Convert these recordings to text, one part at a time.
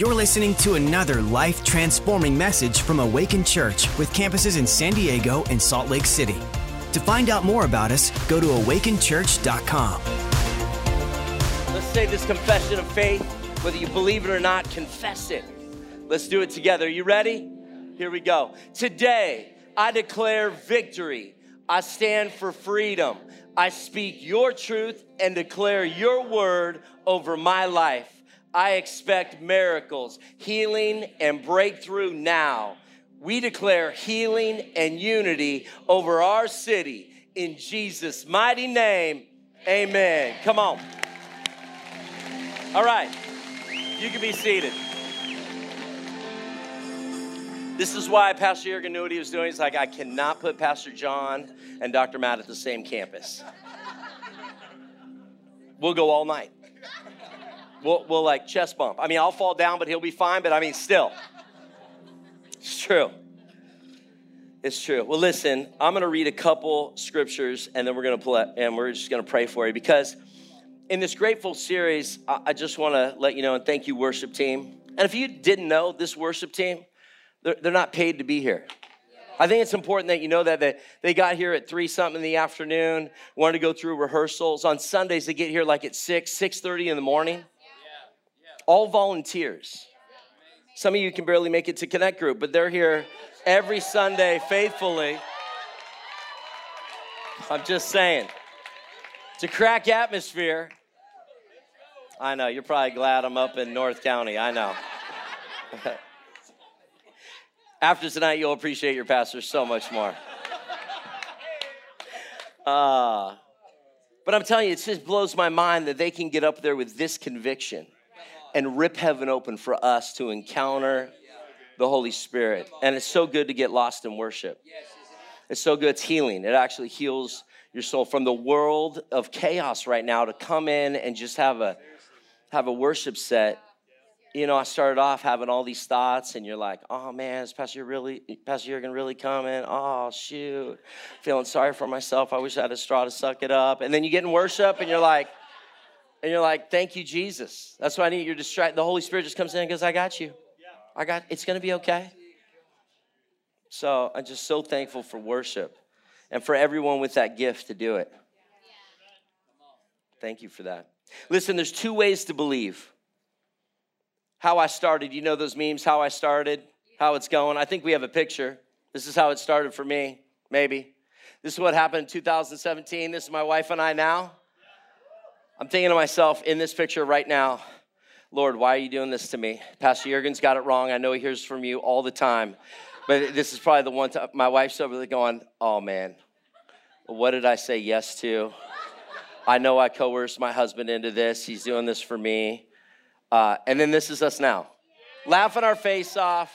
You're listening to another life transforming message from Awaken Church with campuses in San Diego and Salt Lake City. To find out more about us, go to awakenchurch.com. Let's say this confession of faith. Whether you believe it or not, confess it. Let's do it together. You ready? Here we go. Today, I declare victory. I stand for freedom. I speak your truth and declare your word over my life. I expect miracles, healing, and breakthrough now. We declare healing and unity over our city in Jesus' mighty name. Amen. Come on. All right, you can be seated. This is why Pastor Jurgen knew what he was doing. He's like, I cannot put Pastor John and Dr. Matt at the same campus. We'll go all night. We'll, we'll like chest bump. I mean, I'll fall down, but he'll be fine. But I mean, still, it's true. It's true. Well, listen, I'm going to read a couple scriptures, and then we're going to play, and we're just going to pray for you because in this grateful series, I, I just want to let you know and thank you, worship team. And if you didn't know, this worship team, they're, they're not paid to be here. I think it's important that you know that they, they got here at three something in the afternoon, wanted to go through rehearsals. On Sundays, they get here like at six, six thirty in the morning. All volunteers. Some of you can barely make it to Connect Group, but they're here every Sunday faithfully. I'm just saying. It's a crack atmosphere. I know, you're probably glad I'm up in North County. I know. After tonight, you'll appreciate your pastor so much more. Uh, but I'm telling you, it just blows my mind that they can get up there with this conviction and rip heaven open for us to encounter the Holy Spirit. And it's so good to get lost in worship. It's so good. It's healing. It actually heals your soul from the world of chaos right now to come in and just have a have a worship set you know, I started off having all these thoughts, and you're like, oh man, is Pastor really, Pastor Jurgen really coming? Oh shoot, feeling sorry for myself. I wish I had a straw to suck it up. And then you get in worship, and you're like, and you're like, thank you, Jesus. That's why I need. You're. The Holy Spirit just comes in and goes, I got you. I got. It's gonna be okay. So I'm just so thankful for worship, and for everyone with that gift to do it. Thank you for that. Listen, there's two ways to believe how I started. You know those memes, how I started, how it's going. I think we have a picture. This is how it started for me, maybe. This is what happened in 2017. This is my wife and I now. I'm thinking to myself in this picture right now, Lord, why are you doing this to me? Pastor Jurgen's got it wrong. I know he hears from you all the time. But this is probably the one time my wife's over there going, oh man, what did I say yes to? I know I coerced my husband into this. He's doing this for me. Uh, and then this is us now, laughing our face off.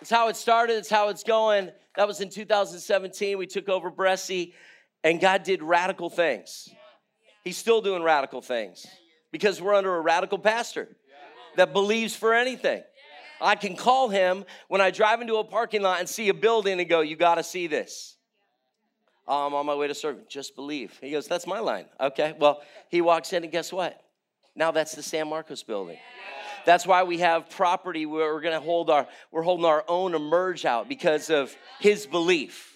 It's how it started, it's how it's going. That was in 2017. We took over Bressi, and God did radical things. He's still doing radical things because we're under a radical pastor that believes for anything. I can call him when I drive into a parking lot and see a building and go, You got to see this. Oh, I'm on my way to serve. Just believe. He goes, That's my line. Okay. Well, he walks in, and guess what? Now that's the San Marcos building. That's why we have property where we're going to hold our we're holding our own emerge out because of his belief.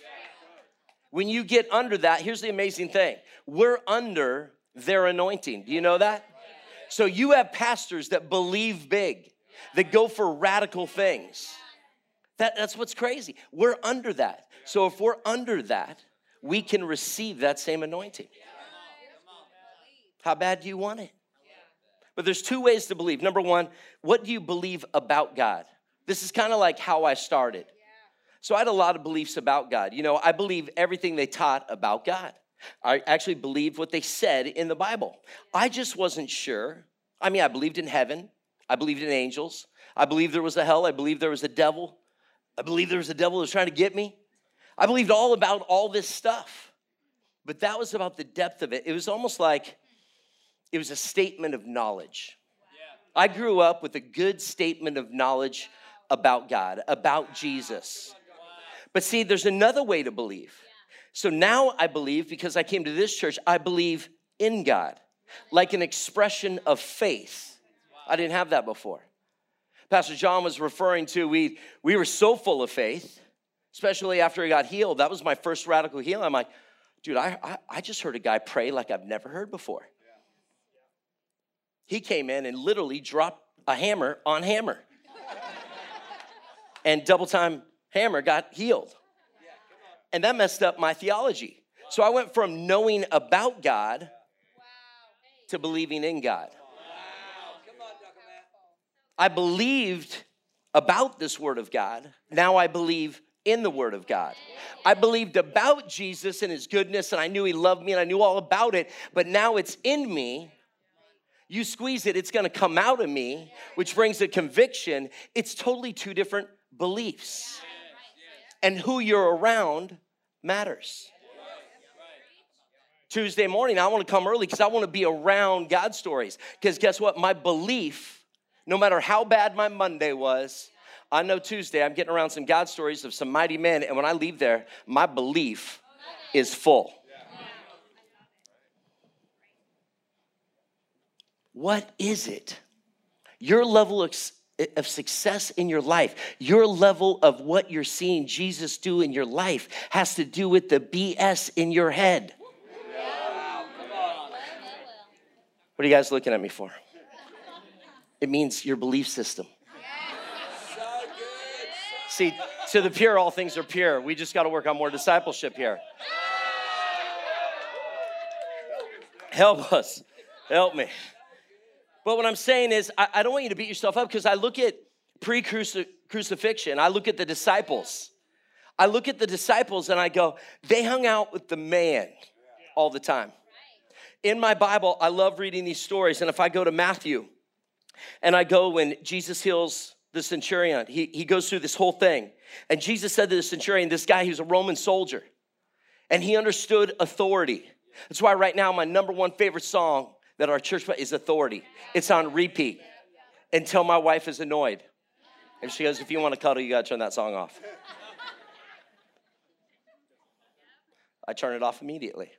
When you get under that, here's the amazing thing. We're under their anointing. Do you know that? So you have pastors that believe big, that go for radical things. That, that's what's crazy. We're under that. So if we're under that, we can receive that same anointing. How bad do you want it? But there's two ways to believe. Number one, what do you believe about God? This is kind of like how I started. So I had a lot of beliefs about God. You know, I believe everything they taught about God. I actually believed what they said in the Bible. I just wasn't sure. I mean, I believed in heaven. I believed in angels. I believed there was a hell. I believed there was a devil. I believed there was a devil that was trying to get me. I believed all about all this stuff. But that was about the depth of it. It was almost like it was a statement of knowledge. I grew up with a good statement of knowledge about God, about Jesus. But see, there's another way to believe. So now I believe, because I came to this church, I believe in God. like an expression of faith. I didn't have that before. Pastor John was referring to, we, we were so full of faith, especially after he got healed. That was my first radical healing. I'm like, dude, I, I, I just heard a guy pray like I've never heard before. He came in and literally dropped a hammer on hammer. and double time hammer got healed. And that messed up my theology. So I went from knowing about God to believing in God. I believed about this Word of God. Now I believe in the Word of God. I believed about Jesus and His goodness, and I knew He loved me, and I knew all about it, but now it's in me. You squeeze it, it's gonna come out of me, which brings a conviction. It's totally two different beliefs. And who you're around matters. Tuesday morning, I wanna come early because I wanna be around God stories. Because guess what? My belief, no matter how bad my Monday was, I know Tuesday I'm getting around some God stories of some mighty men, and when I leave there, my belief is full. What is it? Your level of, of success in your life, your level of what you're seeing Jesus do in your life has to do with the BS in your head. What are you guys looking at me for? It means your belief system. See, to the pure, all things are pure. We just got to work on more discipleship here. Help us. Help me. But what I'm saying is, I, I don't want you to beat yourself up because I look at pre crucifixion, I look at the disciples. I look at the disciples and I go, they hung out with the man all the time. In my Bible, I love reading these stories. And if I go to Matthew and I go when Jesus heals the centurion. He, he goes through this whole thing. And Jesus said to the centurion, this guy, who's a Roman soldier, and he understood authority. That's why right now my number one favorite song that our church is Authority. It's on repeat until my wife is annoyed. And she goes, if you want to cuddle, you got to turn that song off. I turn it off immediately.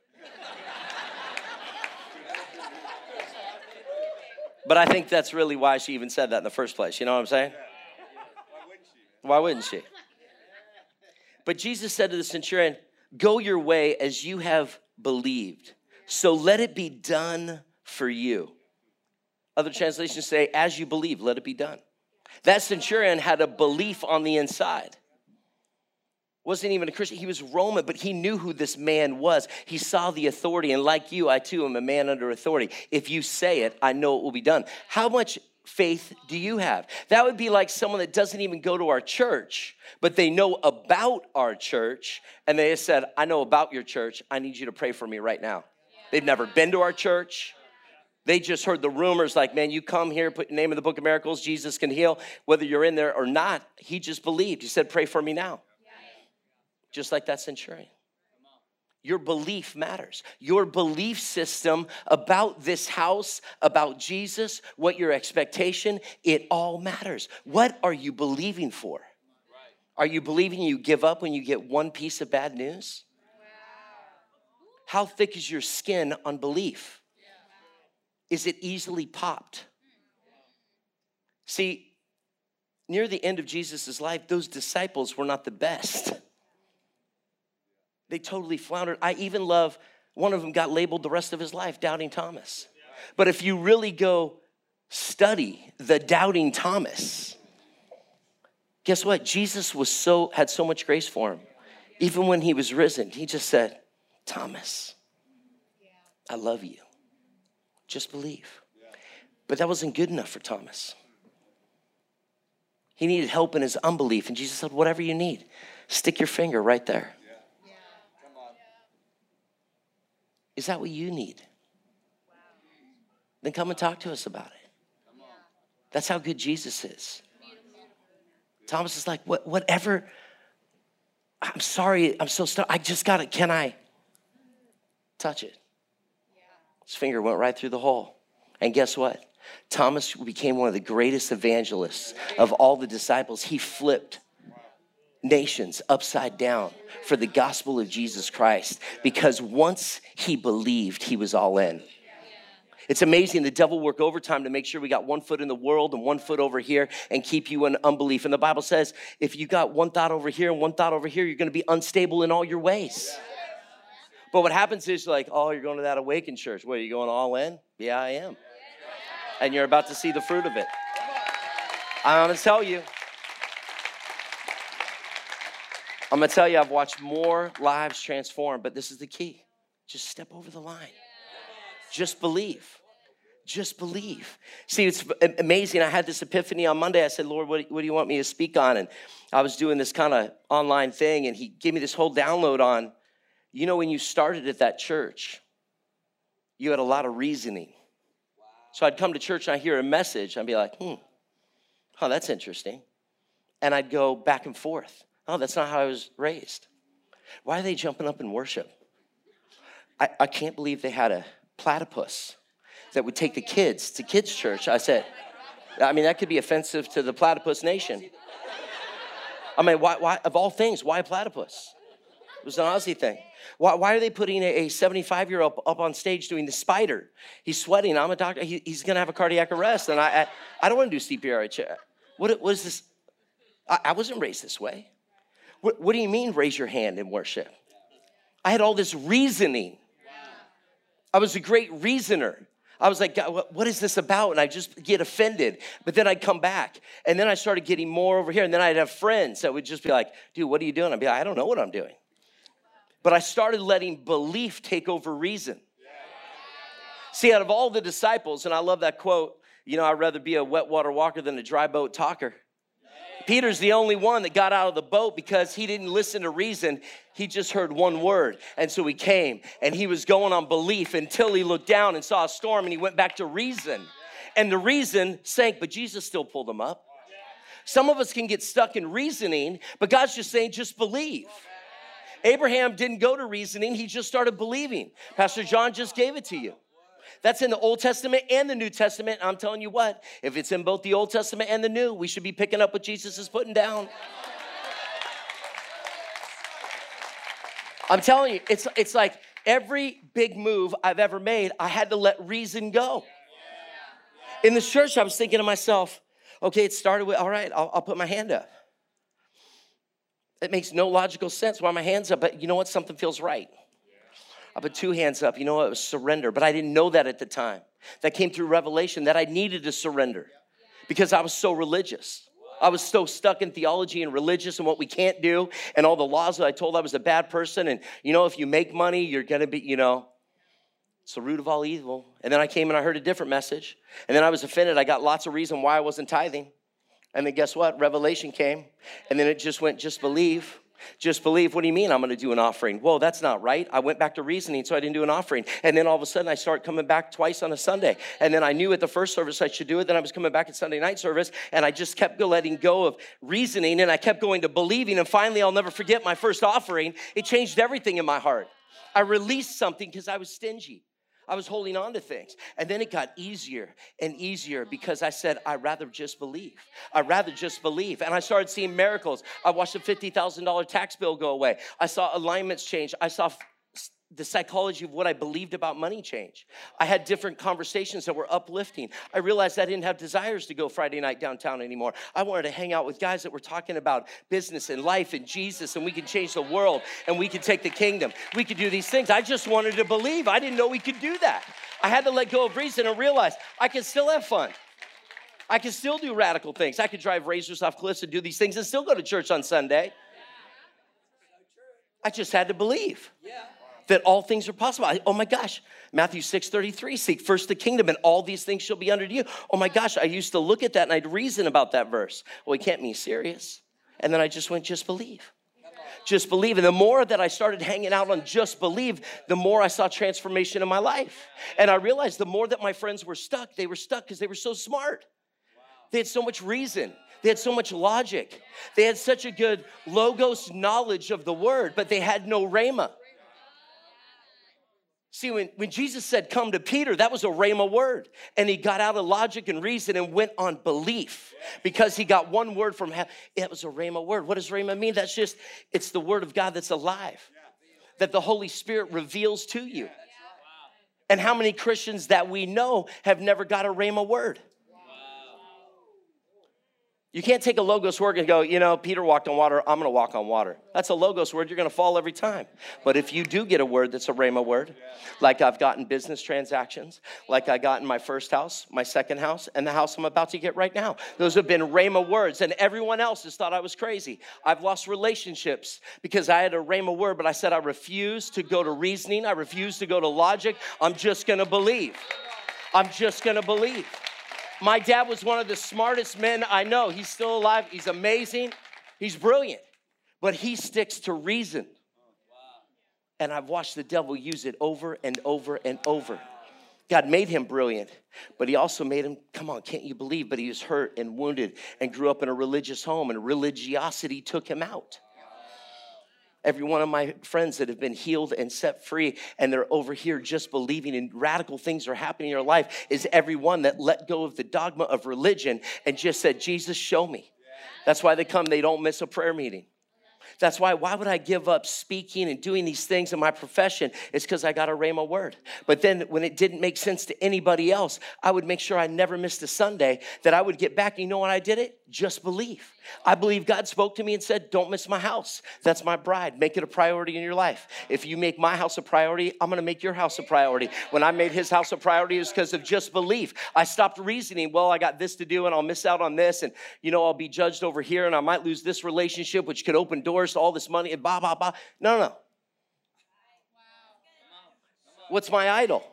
But I think that's really why she even said that in the first place. You know what I'm saying? Why wouldn't she? But Jesus said to the centurion, Go your way as you have believed. So let it be done for you. Other translations say, As you believe, let it be done. That centurion had a belief on the inside wasn't even a Christian. He was Roman, but he knew who this man was. He saw the authority. And like you, I too am a man under authority. If you say it, I know it will be done. How much faith do you have? That would be like someone that doesn't even go to our church, but they know about our church. And they said, I know about your church. I need you to pray for me right now. They've never been to our church. They just heard the rumors like, man, you come here, put your name in the book of miracles, Jesus can heal. Whether you're in there or not, he just believed. He said, pray for me now just like that centurion. Your belief matters. Your belief system about this house, about Jesus, what your expectation, it all matters. What are you believing for? Are you believing you give up when you get one piece of bad news? How thick is your skin on belief? Is it easily popped? See, near the end of Jesus' life, those disciples were not the best. They totally floundered. I even love one of them got labeled the rest of his life Doubting Thomas. But if you really go study the Doubting Thomas, guess what? Jesus was so had so much grace for him. Even when he was risen, he just said, Thomas, I love you. Just believe. But that wasn't good enough for Thomas. He needed help in his unbelief. And Jesus said, Whatever you need, stick your finger right there. Is that what you need? Then come and talk to us about it. That's how good Jesus is. Thomas is like, what, whatever. I'm sorry, I'm so stuck. I just got it. Can I touch it? His finger went right through the hole. And guess what? Thomas became one of the greatest evangelists of all the disciples. He flipped nations upside down for the gospel of Jesus Christ because once he believed, he was all in. It's amazing the devil work overtime to make sure we got one foot in the world and one foot over here and keep you in unbelief. And the Bible says if you got one thought over here and one thought over here, you're going to be unstable in all your ways. But what happens is like, oh, you're going to that awakened church. What, are you going all in? Yeah, I am. And you're about to see the fruit of it. I'm going to tell you. I'm going to tell you, I've watched more lives transform, but this is the key. Just step over the line. Just believe. Just believe. See, it's amazing. I had this epiphany on Monday. I said, Lord, what, what do you want me to speak on? And I was doing this kind of online thing, and He gave me this whole download on, you know, when you started at that church, you had a lot of reasoning. So I'd come to church and I'd hear a message, I'd be like, hmm, oh, that's interesting. And I'd go back and forth. Oh, that's not how I was raised. Why are they jumping up in worship? I, I can't believe they had a platypus that would take the kids to kids' church. I said, I mean, that could be offensive to the platypus nation. I mean, why, why of all things, why platypus? It was an Aussie thing. Why, why are they putting a 75 year old up, on stage doing the spider? He's sweating. I'm a doctor. He, he's going to have a cardiac arrest. And I, I, I don't want to do CPR. What, is this? I, I wasn't raised this way. What, what do you mean, raise your hand in worship? I had all this reasoning I was a great reasoner. I was like, God, what is this about? And I just get offended. But then I'd come back. And then I started getting more over here. And then I'd have friends that would just be like, dude, what are you doing? I'd be like, I don't know what I'm doing. But I started letting belief take over reason. See, out of all the disciples, and I love that quote, you know, I'd rather be a wet water walker than a dry boat talker. Peter's the only one that got out of the boat because he didn't listen to reason. He just heard one word. And so he came and he was going on belief until he looked down and saw a storm and he went back to reason. And the reason sank, but Jesus still pulled him up. Some of us can get stuck in reasoning, but God's just saying, just believe. Abraham didn't go to reasoning, he just started believing. Pastor John just gave it to you. That's in the Old Testament and the New Testament. I'm telling you what, if it's in both the Old Testament and the New, we should be picking up what Jesus is putting down. I'm telling you, it's, it's like every big move I've ever made, I had to let reason go. In the church, I was thinking to myself, okay, it started with, all right, I'll, I'll put my hand up. It makes no logical sense why my hand's up, but you know what? Something feels right. I put two hands up. You know, what? it was surrender, but I didn't know that at the time. That came through revelation that I needed to surrender because I was so religious. I was so stuck in theology and religious and what we can't do and all the laws that I told I was a bad person. And, you know, if you make money, you're going to be, you know, it's the root of all evil. And then I came and I heard a different message. And then I was offended. I got lots of reason why I wasn't tithing. And then guess what? Revelation came. And then it just went, just believe. Just believe. What do you mean I'm going to do an offering? Whoa, that's not right. I went back to reasoning, so I didn't do an offering. And then all of a sudden, I start coming back twice on a Sunday. And then I knew at the first service I should do it. Then I was coming back at Sunday night service, and I just kept letting go of reasoning, and I kept going to believing. And finally, I'll never forget my first offering. It changed everything in my heart. I released something because I was stingy. I was holding on to things. And then it got easier and easier because I said, I'd rather just believe. I'd rather just believe. And I started seeing miracles. I watched a $50,000 tax bill go away. I saw alignments change. I saw the psychology of what I believed about money change. I had different conversations that were uplifting. I realized I didn't have desires to go Friday night downtown anymore. I wanted to hang out with guys that were talking about business and life and Jesus, and we could change the world and we could take the kingdom. We could do these things. I just wanted to believe. I didn't know we could do that. I had to let go of reason and realize I can still have fun. I can still do radical things. I could drive razors off cliffs and do these things and still go to church on Sunday. I just had to believe. Yeah that all things are possible. I, oh my gosh, Matthew 6 33, seek first the kingdom and all these things shall be under you. Oh my gosh, I used to look at that and I'd reason about that verse. Well, he can't mean serious. And then I just went, just believe. Just believe. And the more that I started hanging out on just believe, the more I saw transformation in my life. And I realized the more that my friends were stuck, they were stuck because they were so smart. They had so much reason. They had so much logic. They had such a good logos knowledge of the word, but they had no rhema. See, when, when Jesus said, Come to Peter, that was a rhema word. And he got out of logic and reason and went on belief because he got one word from heaven. It was a rhema word. What does rhema mean? That's just, it's the word of God that's alive, that the Holy Spirit reveals to you. And how many Christians that we know have never got a Rhema word? You can't take a Logos word and go, you know, Peter walked on water, I'm gonna walk on water. That's a Logos word, you're gonna fall every time. But if you do get a word that's a Rhema word, like I've gotten business transactions, like I got in my first house, my second house, and the house I'm about to get right now, those have been Rhema words, and everyone else has thought I was crazy. I've lost relationships because I had a Rhema word, but I said I refuse to go to reasoning, I refuse to go to logic, I'm just gonna believe. I'm just gonna believe. My dad was one of the smartest men I know. He's still alive. He's amazing. He's brilliant. But he sticks to reason. And I've watched the devil use it over and over and over. God made him brilliant, but he also made him, come on, can't you believe? But he was hurt and wounded and grew up in a religious home, and religiosity took him out. Every one of my friends that have been healed and set free, and they're over here just believing in radical things are happening in your life, is everyone that let go of the dogma of religion and just said, Jesus, show me. That's why they come, they don't miss a prayer meeting. That's why, why would I give up speaking and doing these things in my profession? It's because I got a Rhema word. But then when it didn't make sense to anybody else, I would make sure I never missed a Sunday, that I would get back. You know when I did it? Just believe. I believe God spoke to me and said, Don't miss my house. That's my bride. Make it a priority in your life. If you make my house a priority, I'm gonna make your house a priority. When I made his house a priority, it was because of just belief. I stopped reasoning, well, I got this to do and I'll miss out on this, and you know, I'll be judged over here and I might lose this relationship, which could open doors to all this money and blah, blah, blah. No, no. What's my idol?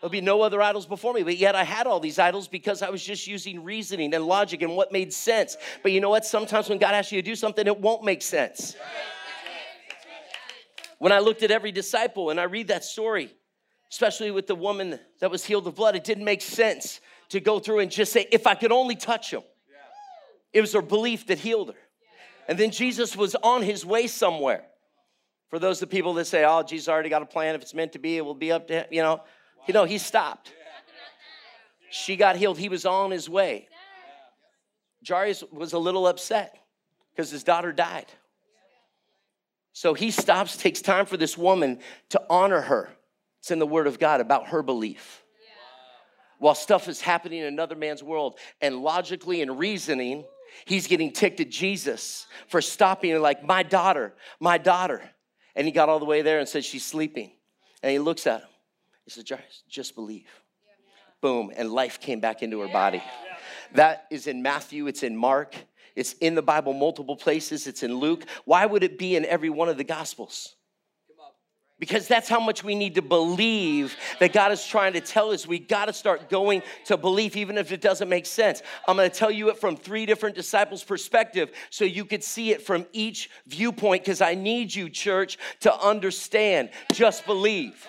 There'll be no other idols before me. But yet I had all these idols because I was just using reasoning and logic and what made sense. But you know what? Sometimes when God asks you to do something, it won't make sense. When I looked at every disciple and I read that story, especially with the woman that was healed of blood, it didn't make sense to go through and just say, if I could only touch him. It was her belief that healed her. And then Jesus was on his way somewhere. For those of the people that say, oh, Jesus already got a plan. If it's meant to be, it will be up to him. You know, you know, he stopped. She got healed. He was on his way. Jairus was a little upset because his daughter died. So he stops, takes time for this woman to honor her. It's in the Word of God about her belief. While stuff is happening in another man's world, and logically and reasoning, he's getting ticked at Jesus for stopping and like, my daughter, my daughter. And he got all the way there and said, she's sleeping. And he looks at him. He says, just, just believe. Boom. And life came back into her body. That is in Matthew, it's in Mark, it's in the Bible multiple places, it's in Luke. Why would it be in every one of the Gospels? Because that's how much we need to believe that God is trying to tell us. We got to start going to belief, even if it doesn't make sense. I'm going to tell you it from three different disciples' perspective so you could see it from each viewpoint because I need you, church, to understand. Just believe.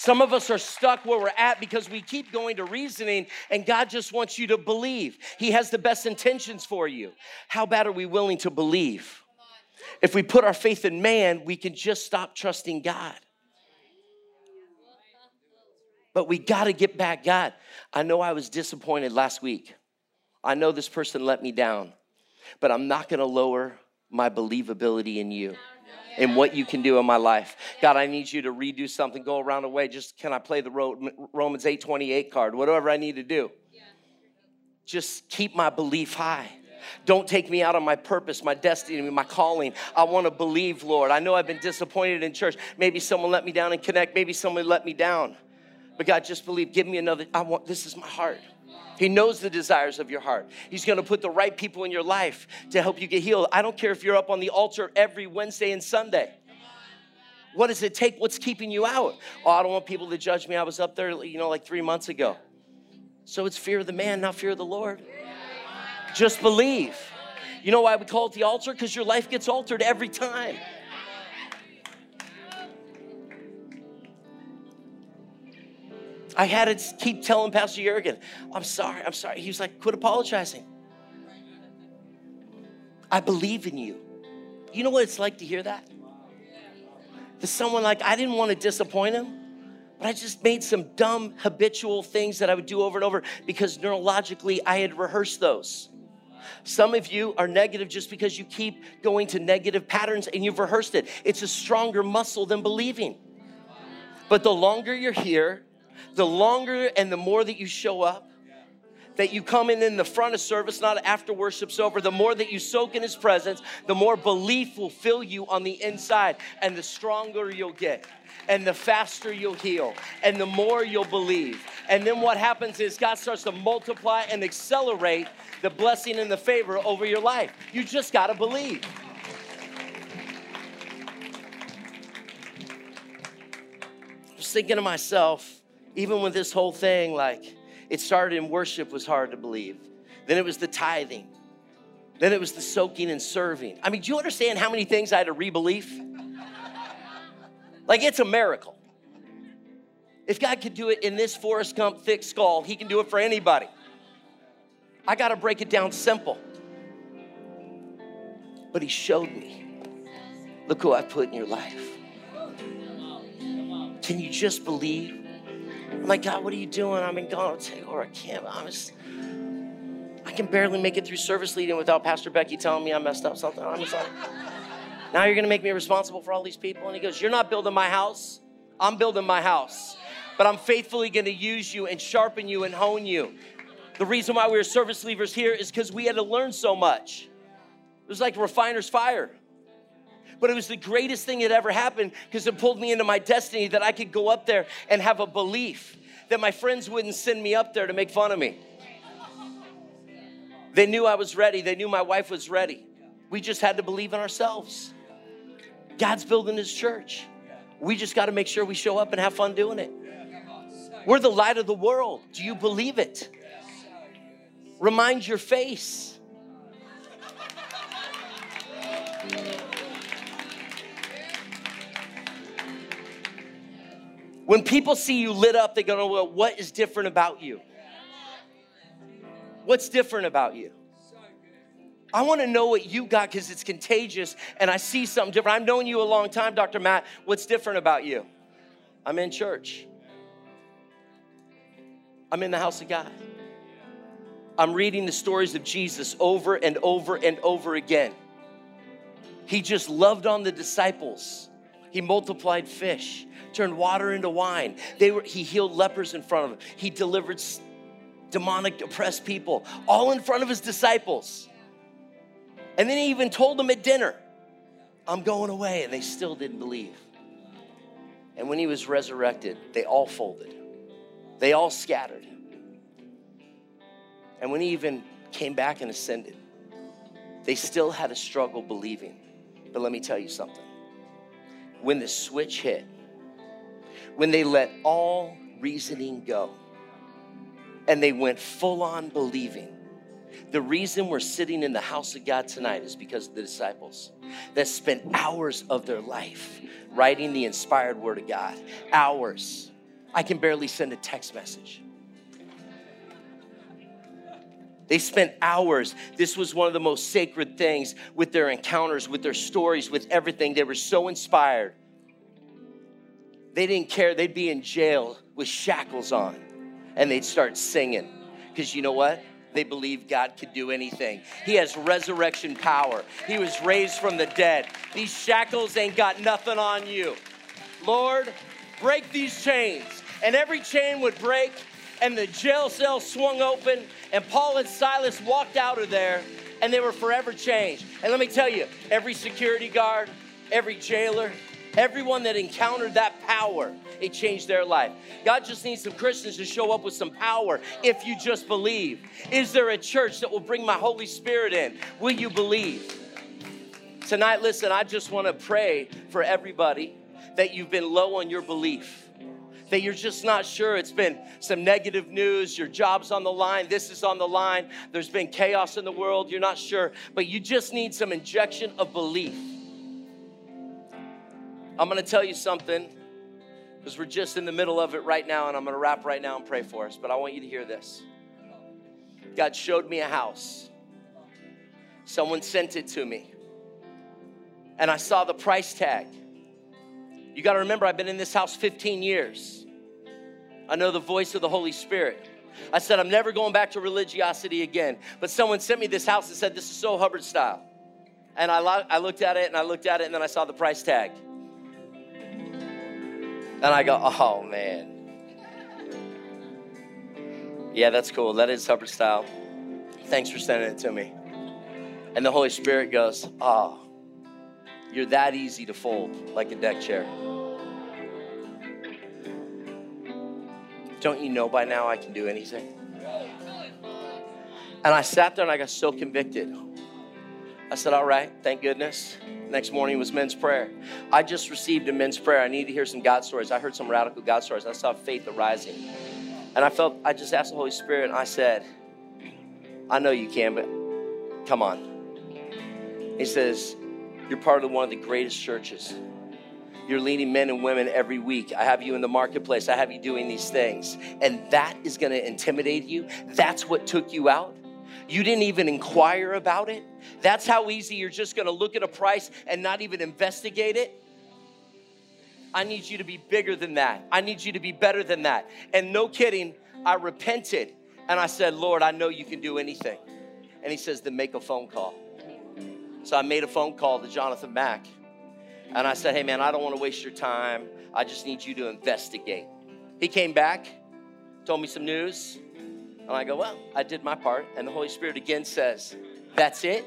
Some of us are stuck where we're at because we keep going to reasoning, and God just wants you to believe. He has the best intentions for you. How bad are we willing to believe? If we put our faith in man, we can just stop trusting God. But we got to get back. God, I know I was disappointed last week. I know this person let me down, but I'm not going to lower my believability in you and what you can do in my life. God, I need you to redo something, go around the way. Just can I play the Romans 8:28 card? Whatever I need to do. Just keep my belief high. Don't take me out of my purpose, my destiny, my calling. I want to believe, Lord. I know I've been disappointed in church. Maybe someone let me down and connect. Maybe someone let me down. But God, just believe. Give me another. I want. This is my heart. He knows the desires of your heart. He's gonna put the right people in your life to help you get healed. I don't care if you're up on the altar every Wednesday and Sunday. What does it take? What's keeping you out? Oh, I don't want people to judge me. I was up there, you know, like three months ago. So it's fear of the man, not fear of the Lord. Just believe. You know why we call it the altar? Because your life gets altered every time. I had to keep telling Pastor Jurgen, I'm sorry, I'm sorry. He was like, quit apologizing. I believe in you. You know what it's like to hear that? To someone like, I didn't want to disappoint him, but I just made some dumb habitual things that I would do over and over because neurologically I had rehearsed those. Some of you are negative just because you keep going to negative patterns and you've rehearsed it. It's a stronger muscle than believing. But the longer you're here, the longer and the more that you show up, that you come in in the front of service, not after worship's over, the more that you soak in His presence, the more belief will fill you on the inside, and the stronger you'll get, and the faster you'll heal, and the more you'll believe. And then what happens is God starts to multiply and accelerate the blessing and the favor over your life. You just got to believe. I was thinking to myself, even with this whole thing, like, it started in worship was hard to believe. Then it was the tithing. Then it was the soaking and serving. I mean, do you understand how many things I had to rebelieve? Like, it's a miracle. If God could do it in this Forrest Gump thick skull, He can do it for anybody. I got to break it down simple. But He showed me look who I put in your life. Can you just believe? I'm like, God, what are you doing? I'm in God, or I can't. I'm just, I can barely make it through service leading without Pastor Becky telling me I messed up something. I'm just like, now you're gonna make me responsible for all these people. And he goes, You're not building my house, I'm building my house. But I'm faithfully gonna use you and sharpen you and hone you. The reason why we were service leavers here is because we had to learn so much. It was like refiner's fire but it was the greatest thing that ever happened because it pulled me into my destiny that I could go up there and have a belief that my friends wouldn't send me up there to make fun of me. They knew I was ready, they knew my wife was ready. We just had to believe in ourselves. God's building his church. We just got to make sure we show up and have fun doing it. We're the light of the world. Do you believe it? Remind your face. When people see you lit up, they go, well, what is different about you? What's different about you? I want to know what you got because it's contagious and I see something different. I've known you a long time, Dr. Matt. What's different about you? I'm in church. I'm in the house of God. I'm reading the stories of Jesus over and over and over again. He just loved on the disciples. He multiplied fish turned water into wine. They were, he healed lepers in front of him. He delivered demonic oppressed people, all in front of his disciples. And then he even told them at dinner, I'm going away. And they still didn't believe. And when he was resurrected, they all folded, they all scattered. And when he even came back and ascended, they still had a struggle believing. But let me tell you something. When the switch hit, when they let all reasoning go and they went full on believing. The reason we're sitting in the house of God tonight is because of the disciples that spent hours of their life writing the inspired word of God. Hours. I can barely send a text message. They spent hours. This was one of the most sacred things with their encounters, with their stories, with everything. They were so inspired they didn't care. They'd be in jail with shackles on and they'd start singing. Because you know what? They believed God could do anything. He has resurrection power. He was raised from the dead. These shackles ain't got nothing on you. Lord, break these chains. And every chain would break, and the jail cell swung open, and Paul and Silas walked out of there, and they were forever changed. And let me tell you, every security guard, every jailer, Everyone that encountered that power, it changed their life. God just needs some Christians to show up with some power if you just believe. Is there a church that will bring my Holy Spirit in? Will you believe? Tonight, listen, I just want to pray for everybody that you've been low on your belief that you're just not sure. It's been some negative news. Your job's on the line. This is on the line. There's been chaos in the world. You're not sure. But you just need some injection of belief. I'm to tell you something because we're just in the middle of it right now, and I'm to wrap right now and pray for us. But I want you to hear this. God showed me a house. Someone sent it to me. And I saw the price tag. You got to remember, I've been in this house 15 years. I know the voice of the Holy Spirit. I said, I'm never going back to religiosity again. But someone sent me this house and said, This is so Hubbard style. And I, lo- I looked at it and I looked at it and then I saw the price tag. And I go, oh man. Yeah, that's cool. That is Hubbard style. Thanks for sending it to me. And the Holy Spirit goes, oh, you're that easy to fold like a deck chair. Don't you know by now I can do anything? And I sat there and I got so convicted. I said, All right, thank goodness. Next morning was men's prayer. I just received a men's prayer. I need to hear some God stories. I heard some radical God stories. I saw faith arising. And I felt, I just asked the Holy Spirit, and I said, I know you can, but come on. He says, You're part of one of the greatest churches. You're leading men and women every week. I have you in the marketplace. I have you doing these things. And that is going to intimidate you. That's what took you out. You didn't even inquire about it. That's how easy you're just gonna look at a price and not even investigate it. I need you to be bigger than that. I need you to be better than that. And no kidding, I repented and I said, Lord, I know you can do anything. And he says, then make a phone call. So I made a phone call to Jonathan Mack. And I said, hey man, I don't wanna waste your time. I just need you to investigate. He came back, told me some news. And I go, Well, I did my part. And the Holy Spirit again says, That's it?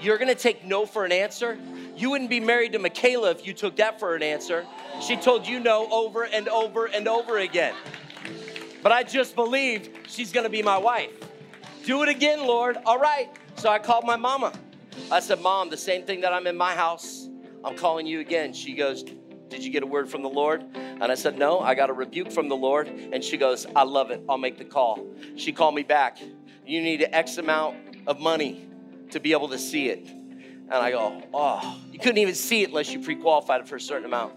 You're gonna take no for an answer? You wouldn't be married to Michaela if you took that for an answer. She told you no over and over and over again. But I just believed she's gonna be my wife. Do it again, Lord. All right. So I called my mama. I said, Mom, the same thing that I'm in my house, I'm calling you again. She goes, Did you get a word from the Lord? And I said, No, I got a rebuke from the Lord. And she goes, I love it. I'll make the call. She called me back. You need an X amount of money to be able to see it. And I go, Oh, you couldn't even see it unless you pre qualified for a certain amount.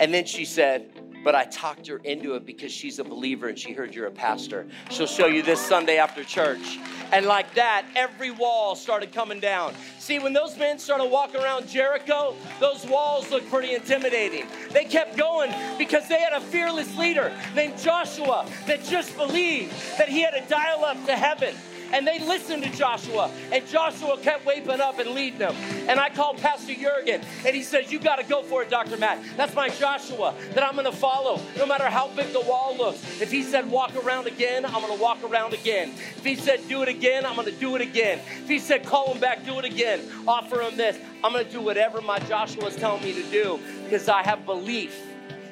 And then she said, but I talked her into it because she's a believer and she heard you're a pastor. She'll show you this Sunday after church. And like that, every wall started coming down. See, when those men started walking around Jericho, those walls looked pretty intimidating. They kept going because they had a fearless leader named Joshua that just believed that he had a dial up to heaven and they listened to Joshua, and Joshua kept waking up and leading them. And I called Pastor Jurgen, and he says, You got to go for it, Dr. Matt. That's my Joshua that I'm going to follow, no matter how big the wall looks. If he said, Walk around again, I'm going to walk around again. If he said, Do it again, I'm going to do it again. If he said, Call him back, do it again, offer him this, I'm going to do whatever my Joshua is telling me to do because I have belief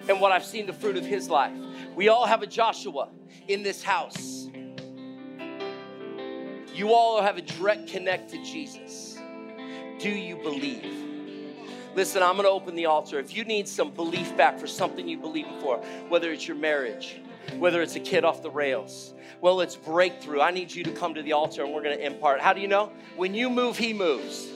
in what I've seen the fruit of his life. We all have a Joshua in this house. You all have a direct connect to Jesus. Do you believe? Listen, I'm going to open the altar. If you need some belief back for something you believe in for, whether it's your marriage, whether it's a kid off the rails, well, it's breakthrough. I need you to come to the altar and we're going to impart. How do you know? When you move, He moves.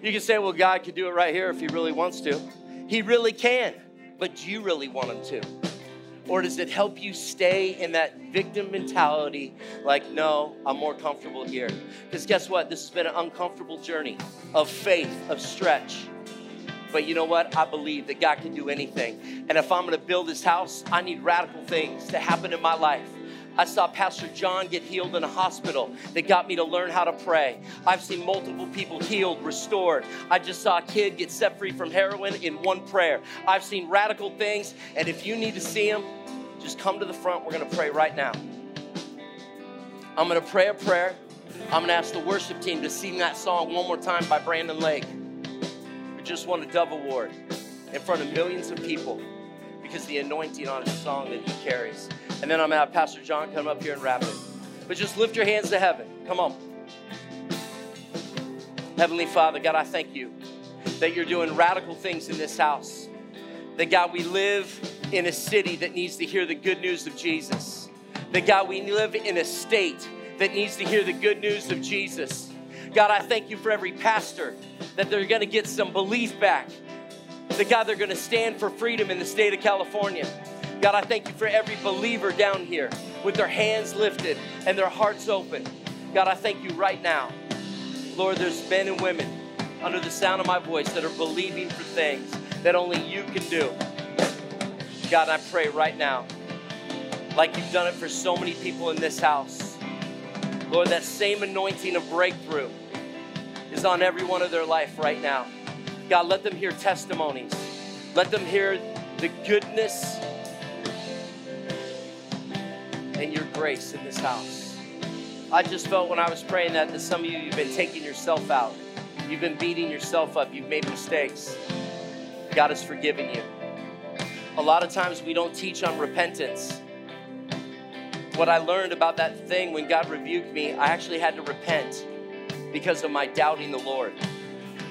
You can say, well, God could do it right here if He really wants to. He really can, but do you really want Him to? Or does it help you stay in that victim mentality like, no, I'm more comfortable here? Because guess what? This has been an uncomfortable journey of faith, of stretch. But you know what? I believe that God can do anything. And if I'm gonna build this house, I need radical things to happen in my life. I saw Pastor John get healed in a hospital that got me to learn how to pray. I've seen multiple people healed, restored. I just saw a kid get set free from heroin in one prayer. I've seen radical things, and if you need to see them, just come to the front. We're going to pray right now. I'm going to pray a prayer. I'm going to ask the worship team to sing that song one more time by Brandon Lake, who just won a Dove Award in front of millions of people because the anointing on his song that he carries. And then I'm going to have Pastor John come up here and wrap it. But just lift your hands to heaven. Come on. Heavenly Father, God, I thank you that you're doing radical things in this house. That, God, we live in a city that needs to hear the good news of Jesus. That, God, we live in a state that needs to hear the good news of Jesus. God, I thank you for every pastor that they're going to get some belief back. That, God, they're going to stand for freedom in the state of California. God, I thank you for every believer down here with their hands lifted and their hearts open. God, I thank you right now. Lord, there's men and women under the sound of my voice that are believing for things that only you can do. God, I pray right now, like you've done it for so many people in this house. Lord, that same anointing of breakthrough is on every one of their life right now. God, let them hear testimonies. Let them hear the goodness and your grace in this house. I just felt when I was praying that that some of you you've been taking yourself out. You've been beating yourself up. You've made mistakes. God has forgiven you. A lot of times we don't teach on repentance. What I learned about that thing when God rebuked me, I actually had to repent because of my doubting the Lord.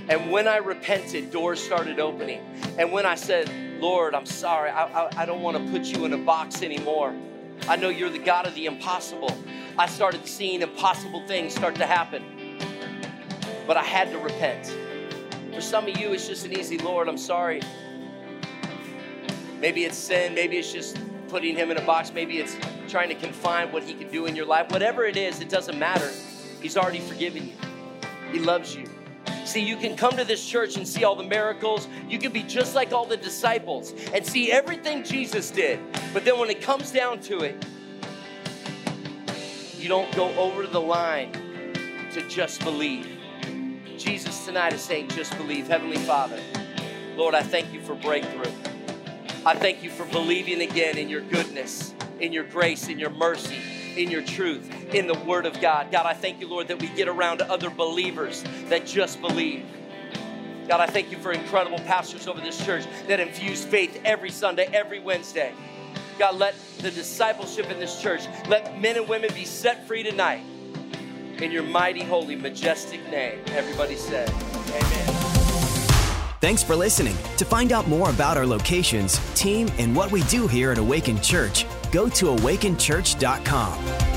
And when I repented, doors started opening. And when I said, Lord, I'm sorry, I, I, I don't want to put you in a box anymore. I know you're the God of the impossible. I started seeing impossible things start to happen. But I had to repent. For some of you, it's just an easy, Lord, I'm sorry. Maybe it's sin, maybe it's just putting him in a box, maybe it's trying to confine what he can do in your life. Whatever it is, it doesn't matter. He's already forgiven you, he loves you. See, you can come to this church and see all the miracles. You can be just like all the disciples and see everything Jesus did. But then when it comes down to it, you don't go over the line to just believe. Jesus tonight is saying, just believe. Heavenly Father, Lord, I thank you for breakthrough. I thank you for believing again in your goodness, in your grace, in your mercy in your truth, in the Word of God. God, I thank you, Lord, that we get around to other believers that just believe. God, I thank you for incredible pastors over this church that infuse faith every Sunday, every Wednesday. God, let the discipleship in this church, let men and women be set free tonight. In your mighty, holy, majestic name. Everybody said, Amen. Thanks for listening. To find out more about our locations, team, and what we do here at Awaken Church, go to awakenchurch.com.